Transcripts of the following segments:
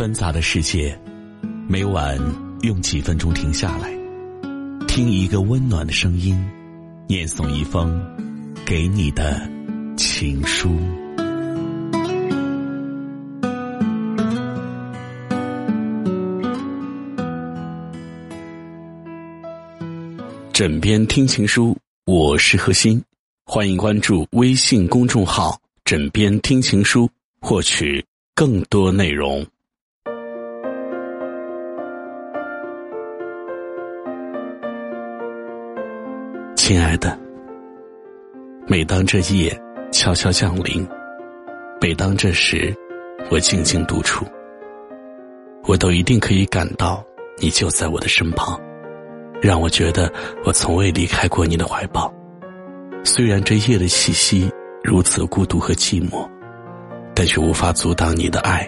纷杂的世界，每晚用几分钟停下来，听一个温暖的声音，念诵一封给你的情书。枕边听情书，我是何欣，欢迎关注微信公众号“枕边听情书”，获取更多内容。亲爱的，每当这夜悄悄降临，每当这时我静静独处，我都一定可以感到你就在我的身旁。让我觉得我从未离开过你的怀抱，虽然这夜的气息如此孤独和寂寞，但却无法阻挡你的爱，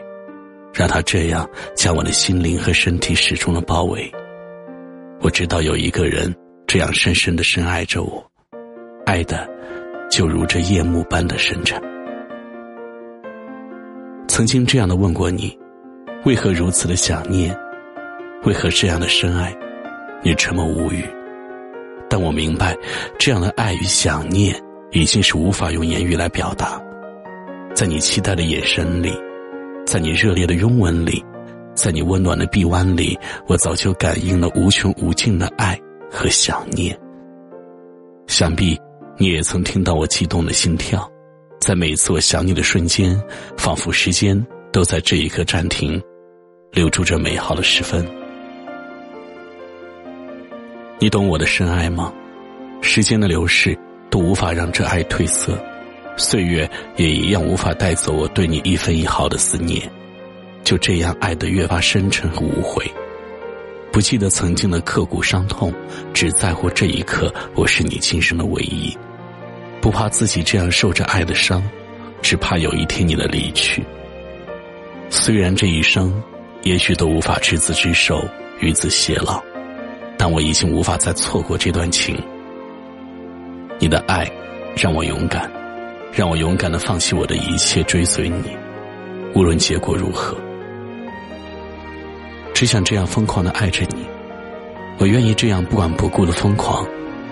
让它这样将我的心灵和身体始终的包围。我知道有一个人这样深深的深爱着我，爱的就如这夜幕般的深沉。曾经这样的问过你，为何如此的想念？为何这样的深爱？你沉默无语，但我明白，这样的爱与想念已经是无法用言语来表达。在你期待的眼神里，在你热烈的拥吻里，在你温暖的臂弯里，我早就感应了无穷无尽的爱和想念。想必你也曾听到我激动的心跳，在每次我想你的瞬间，仿佛时间都在这一刻暂停，留住这美好的时分。你懂我的深爱吗？时间的流逝都无法让这爱褪色，岁月也一样无法带走我对你一分一毫的思念。就这样爱得越发深沉和无悔，不记得曾经的刻骨伤痛，只在乎这一刻我是你今生的唯一。不怕自己这样受着爱的伤，只怕有一天你的离去。虽然这一生，也许都无法执子之手，与子偕老。但我已经无法再错过这段情。你的爱，让我勇敢，让我勇敢的放弃我的一切，追随你，无论结果如何。只想这样疯狂的爱着你，我愿意这样不管不顾的疯狂，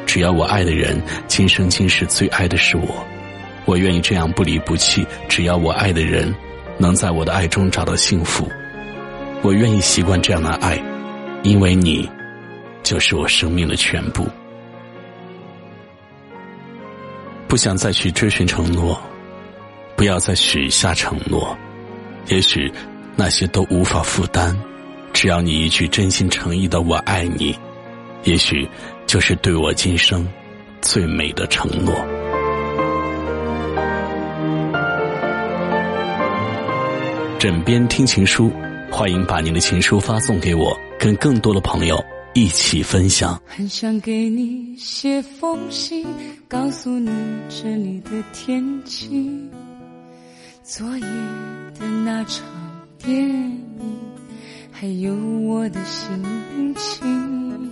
只要我爱的人今生今世最爱的是我，我愿意这样不离不弃，只要我爱的人能在我的爱中找到幸福，我愿意习惯这样的爱，因为你。就是我生命的全部，不想再去追寻承诺，不要再许下承诺，也许那些都无法负担，只要你一句真心诚意的“我爱你”，也许就是对我今生最美的承诺。枕边听情书，欢迎把您的情书发送给我，跟更多的朋友。一起分享。很想给你写封信，告诉你这里的天气，昨夜的那场电影，还有我的心情。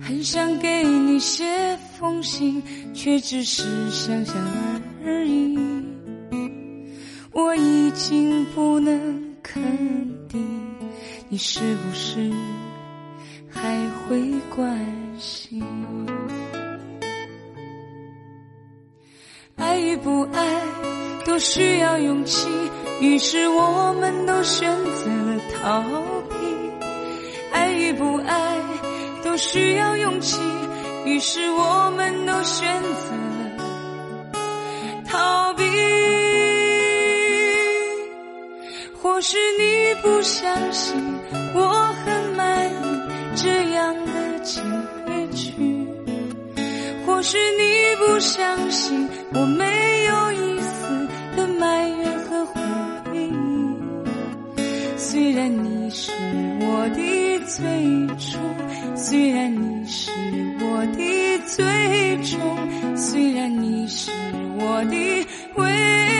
很想给你写封信，却只是想想而已。我已经不能肯定，你是不是？还会关心，爱与不爱都需要勇气，于是我们都选择了逃避。爱与不爱都需要勇气，于是我们都选择了逃避。或许你不相信我很满意。这样的结局，或许你不相信，我没有一丝的埋怨虽然你是我的最初，虽然你是我的最终，虽然你是我的唯一。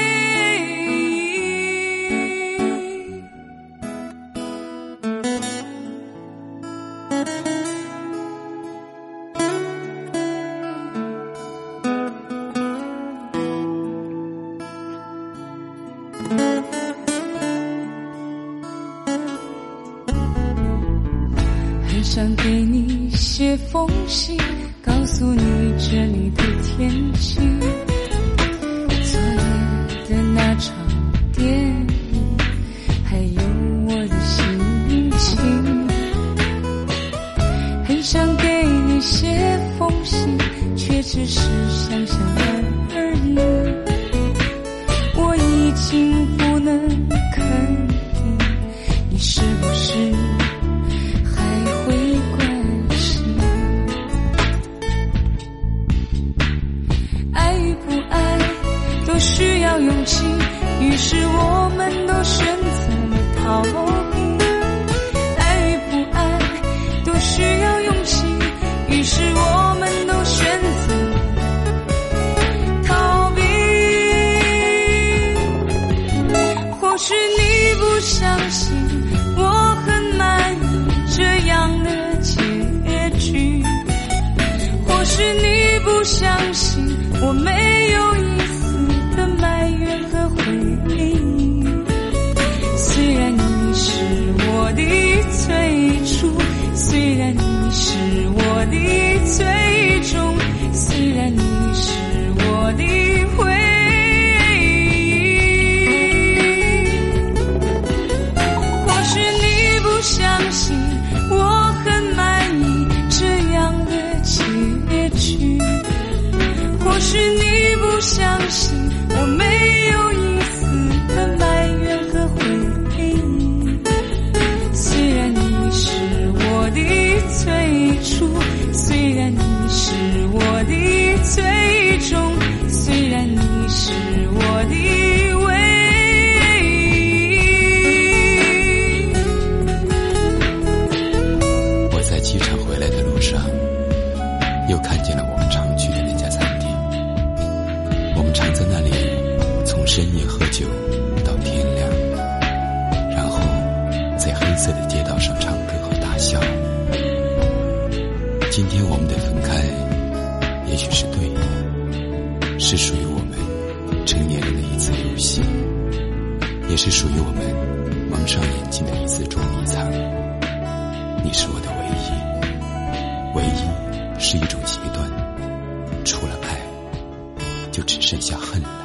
想给你写封信，告诉你这里的天气。昨夜的那场电影，还有我的心情。很想给你写封信，却只是想是你不相信我没有一丝的埋怨和悔意虽然你是我的最初虽然你是我的最终虽然你是我的出今天我们的分开，也许是对的，是属于我们成年人的一次游戏，也是属于我们蒙上眼睛的一次捉迷藏。你是我的唯一，唯一是一种极端，除了爱，就只剩下恨了。